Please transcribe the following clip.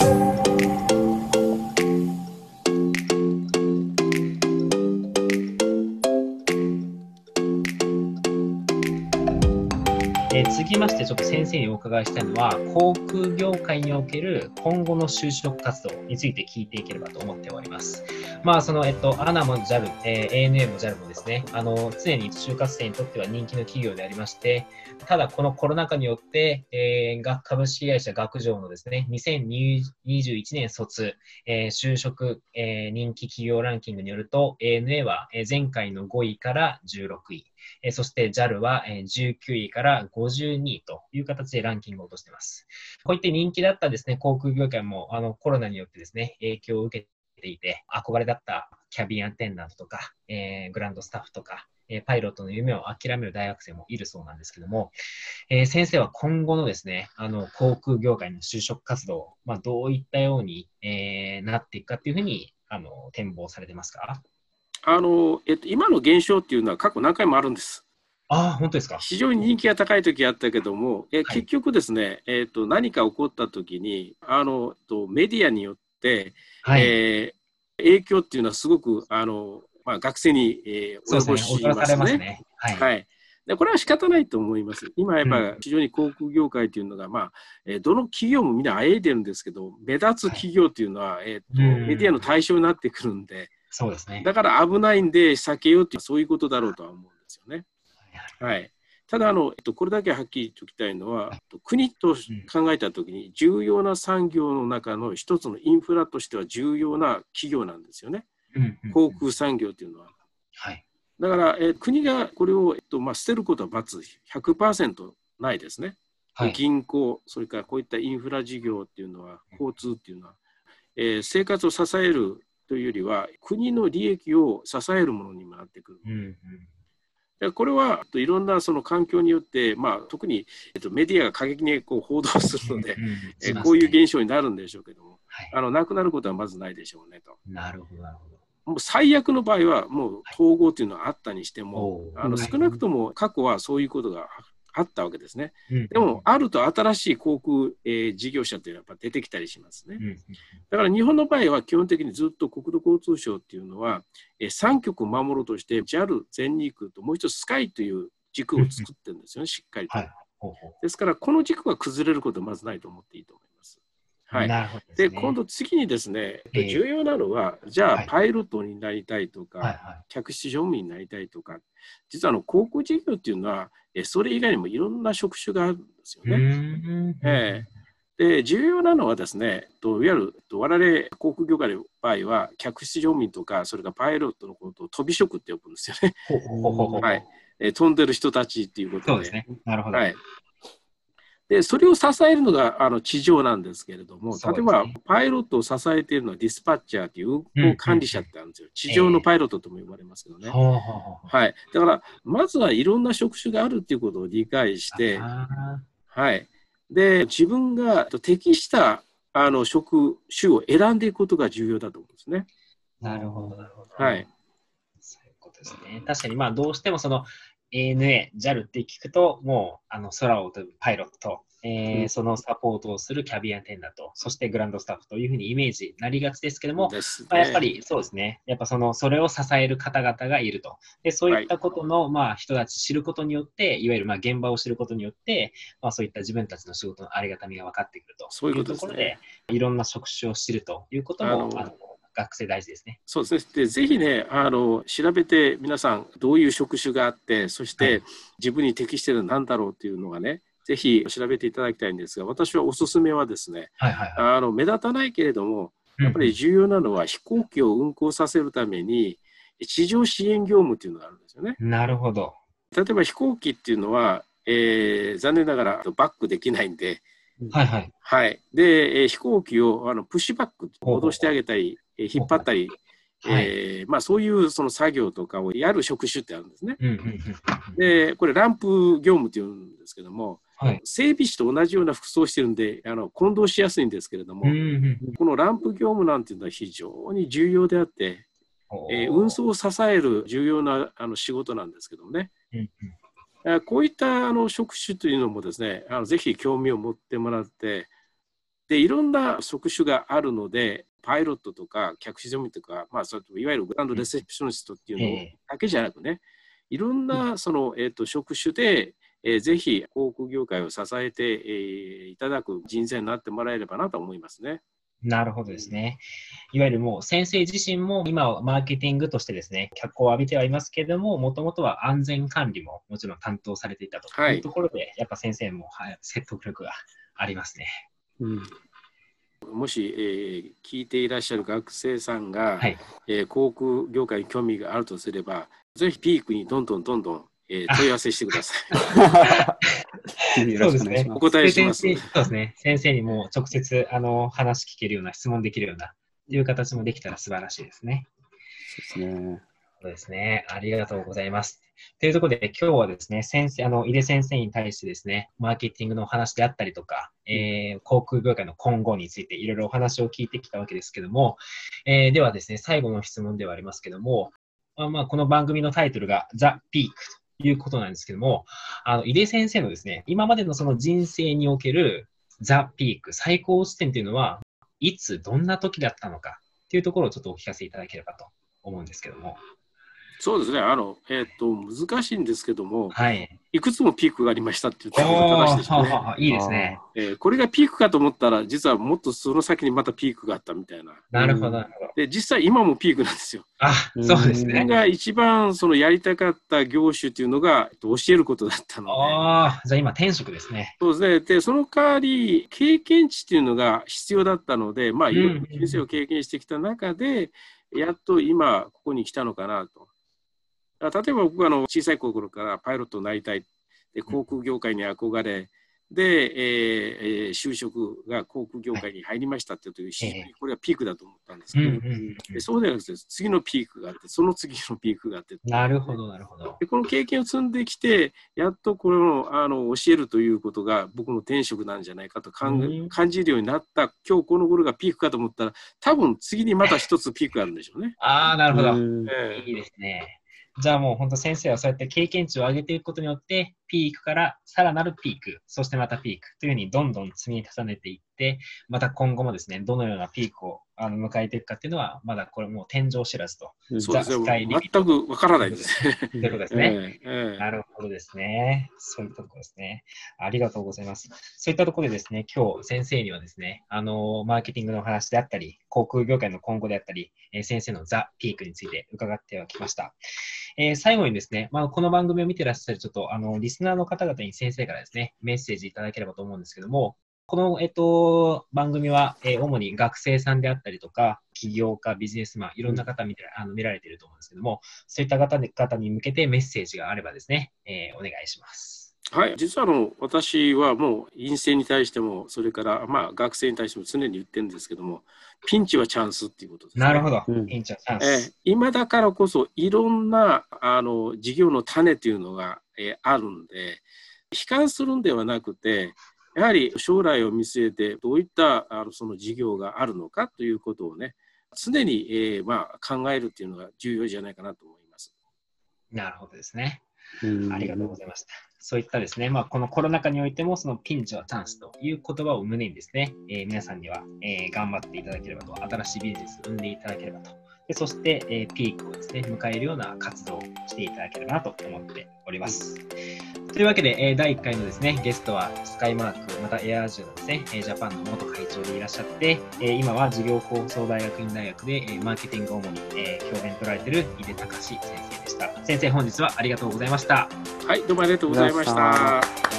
Thank you. えー、続きまして、ちょっと先生にお伺いしたいのは、航空業界における今後の就職活動について聞いていければと思っております。まあ、その、えっと、ANA も JAL、えー、ANA も JAL もですね、あの、常に就活生にとっては人気の企業でありまして、ただ、このコロナ禍によって、えー、株式会社学上のですね、2021年卒、えー、就職、えー、人気企業ランキングによると、ANA は前回の5位から16位、えそして JAL はえ19位から52位という形でランキングを落としています。こういった人気だったですね、航空業界もあのコロナによってですね、影響を受けていて、憧れだったキャビンアテンダントとか、えー、グランドスタッフとか、えパイロットの夢を諦める大学生もいるそうなんですけども、えー、先生は今後のですね、あの航空業界の就職活動、まあ、どういったように、えー、なっていくかっていうふうにあの展望されてますか？あの、えっと、今の現象っていうのは過去何回もあるんです。あ本当ですか？非常に人気が高い時あったけども、え、はい、結局ですね、えっと、何か起こった時にあのとメディアによって、はい、えー、影響っていうのはすごくあの、まあ、学生に、えー、及ぼしますね。すね。はい、はい。でこれは仕方ないと思います。今やっぱ非常に航空業界というのが、まあ、えー、どの企業もみんなあえいでるんですけど、目立つ企業というのは、はい、えーと、メディアの対象になってくるんで、そうですね。だから危ないんで避けようっていう、そういうことだろうとは思うんですよね。はい。ただあの、えっと、これだけはっきりときたいのは、国と考えたときに重要な産業の中の一つのインフラとしては重要な企業なんですよね。航空産業というのは。はい、だから、え国がこれを、えっとまあ、捨てることは罰100%ないですね。はい、銀行、それからこういったインフラ事業っていうのは、交通っていうのは、えー、生活を支えるというよりは国の利益を支えるものにもなってくる。うんうん、これはいろんなその環境によって、まあ、特に、えっと、メディアが過激にこう報道するので、うんうんえこういう現象になるんでしょうけども、はい、あのなくなることはまずないでしょうねと。なるほどなるほど。もう最悪の場合はもう統合というのはあったにしても、はい、あの少なくとも過去はそういうことがあったわけですね。うん、でも、あると新しい航空、えー、事業者というのはやっぱ出てきたりしますね。うん、だから日本の場合は基本的にずっと国土交通省っていうのは、えー、3局を守ろうとして JAL、全日空ともう一つスカイという軸を作ってるんですよね、しっかりと。はい、ですから、この軸が崩れることはまずないと思っていいと思います。はい、で、ね、今度次にですね、えー、重要なのは、じゃあパイロットになりたいとか、はい客室乗務員になりたいとか、実はあの航空事業っていうのは、えそれ以外にもいろんな職種があるんですよね。えー、で重要なのはですね、といわゆる我々航空業界の場合は、客室乗務員とか、それからパイロットのことを飛び職って呼ぶんですよね。はい、え飛んでる人たちっていうことで。そうですね。なるほど。はいでそれを支えるのがあの地上なんですけれども、例えばパイロットを支えているのはディスパッチャーという運行管理者ってあるんですよ、地上のパイロットとも呼ばれますけどね。はい、だから、まずはいろんな職種があるっていうことを理解して、はい、で自分が適したあの職種を選んでいくことが重要だと思うんですね。なるほど、なるほど。はい。そういうことですね。確かに、まあ、どうしてもその ANA、JAL って聞くと、もうあの空を飛ぶパイロット、えー、そのサポートをするキャビンアテンダント、そしてグランドスタッフというふうにイメージになりがちですけども、ね、まあ、やっぱりそうですね、やっぱそのそれを支える方々がいると。でそういったことの、はい、まあ、人たち知ることによって、いわゆるまあ現場を知ることによって、まあ、そういった自分たちの仕事のありがたみが分かってくるとそういうところで、いろんな職種を知るということも、あの学生大事ですね。そうですね。で、ぜひね、あの、調べて皆さんどういう職種があって、そして自分に適しているのは何だろうっていうのがね、ぜひ調べていただきたいんですが、私はおすすめはですね、はいはいはい、あの目立たないけれども、やっぱり重要なのは飛行機を運航させるために、地上支援業務というのがあるんですよね。なるほど。例えば飛行機っていうのは、えー、残念ながらバックできないんで、はいはい。はい。で、えー、飛行機をあのプッシュバック、戻してあげたり、え引っ張ったり、えーまあ、そういうその作業とかをやる職種ってあるんですね。で、これランプ業務っていうんですけども、はい、整備士と同じような服装をしてるんであの混同しやすいんですけれども、このランプ業務なんていうのは非常に重要であって、えー、運送を支える重要なあの仕事なんですけどもね。こういったあの職種というのもですね、あのぜひ興味を持ってもらって、でいろんな職種があるのでパイロットとか客室乗務とか、まあ、そいわゆるグランドレセプショニストっていうのだけじゃなくね、いろんなその、えーと、職種で、えー、ぜひ航空業界を支えて、えー、いただく人材になってもらえればなと思いますね。なるほどですね。いわゆるもう先生自身も今はマーケティングとしてですね、脚光を浴びてはいますけれども、もともとは安全管理ももちろん担当されていたというところで、はい、やっぱ先生も、はい、説得力がありますね。うんもし、えー、聞いていらっしゃる学生さんが、はい、えー、航空業界に興味があるとすれば、ぜひピークにどんどんどんどん、えー、問い合わせしてください。そうですね。お答えします。そうですね。先生にも直接あの話聞けるような、質問できるような、という形もできたら素晴らしいですね。そうですね。そうですね。ありがとうございます。というところで、今日はですね、先生、あの、井出先生に対してですね、マーケティングのお話であったりとか、えー、航空業界の今後についていろいろお話を聞いてきたわけですけども、えー、ではですね、最後の質問ではありますけども、まあ、まあ、この番組のタイトルが The Peak ということなんですけども、あの、井出先生のですね、今までのその人生における The Peak、最高地点というのは、いつ、どんな時だったのかというところをちょっとお聞かせいただければと思うんですけども。そうですね、あの、えっ、ー、と、難しいんですけども、はい、いくつもピークがありましたっていうところが正しいですね。いいですね、えー、これがピークかと思ったら、実はもっとその先にまたピークがあったみたいな。なるほど。で、実際今もピークなんですよ。あ、そうですね。が一番そのやりたかった業種っていうのが、教えることだったので。ああ、じゃあ今転職ですね。そうですね。で、その代わり、経験値っていうのが必要だったので、まあ、いろんな人生を経験してきた中で、やっと今、ここに来たのかなと。例えば僕はあの小さい頃からパイロットになりたい。で航空業界に憧れ、で、えー、就職が航空業界に入りましたっていうと、これはピークだと思ったんですけど、でそうではなくて、次のピークがあって、その次のピークがあって、なるほど、なるほど。でこの経験を積んできて、やっとこのあの教えるということが僕の転職なんじゃないかと感,、感じるようになった、今日この頃がピークかと思ったら、多分次にまた一つピークがあるんでしょうね。ああ、なるほど。いいですね。じゃあもう本当先生はそうやって経験値を上げていくことによって、ピークからさらなるピーク、そしてまたピークというふうにどんどん積み重ねていって、また今後もですね、どのようなピークをあの迎えていくかっていうのは、まだこれもう天井知らずと。そうですね。全くわからないですね。ということですね、えーえー。なるほどですね。そういったところですね。ありがとうございます。そういったところでですね、今日先生にはですね、あの、マーケティングの話であったり、航空業界の今後であったり、えー、先生のザ・ピークについて伺ってはきました。えー、最後にですね、まあ、この番組を見てらっしゃるちょっとあのリスナーの方々に先生からですね、メッセージいただければと思うんですけども、この、えっと、番組は、えー、主に学生さんであったりとか、起業家、ビジネスマン、いろんな方見て、あの見られていると思うんですけども、そういった方方に向けてメッセージがあればですね、えー、お願いします。はい、実はあの私はもう陰性に対しても、それからまあ学生に対しても常に言ってるんですけども、ピンチはチャンスっていうことです、ね、なるほど、ピンチはチャンス。えー、今だからこそ、いろんなあの事業の種というのが、えー、あるんで、悲観するんではなくて、やはり将来を見据えて、どういったあのその事業があるのかということをね、常に、えーまあ、考えるっていうのが重要じゃないかなと思います。なるほどですね。ありがとうございました。そういったですね、まあ、このコロナ禍においても、そのピンチはチャンスという言葉を胸にですね、えー、皆さんには、えー、頑張っていただければと、新しいビジネスを生んでいただければと、でそして、えー、ピークをですね、迎えるような活動をしていただければなと思っております。というわけで、えー、第1回のですね、ゲストはスカイマーク、またエアージュのですね、ジャパンの元会長でいらっしゃって、えー、今は事業構想大学院大学で、えー、マーケティングを主に、えー、教鞭取られている井出隆先生でした。先生、本日はありがとうございました。はい、どうもありがとうございました。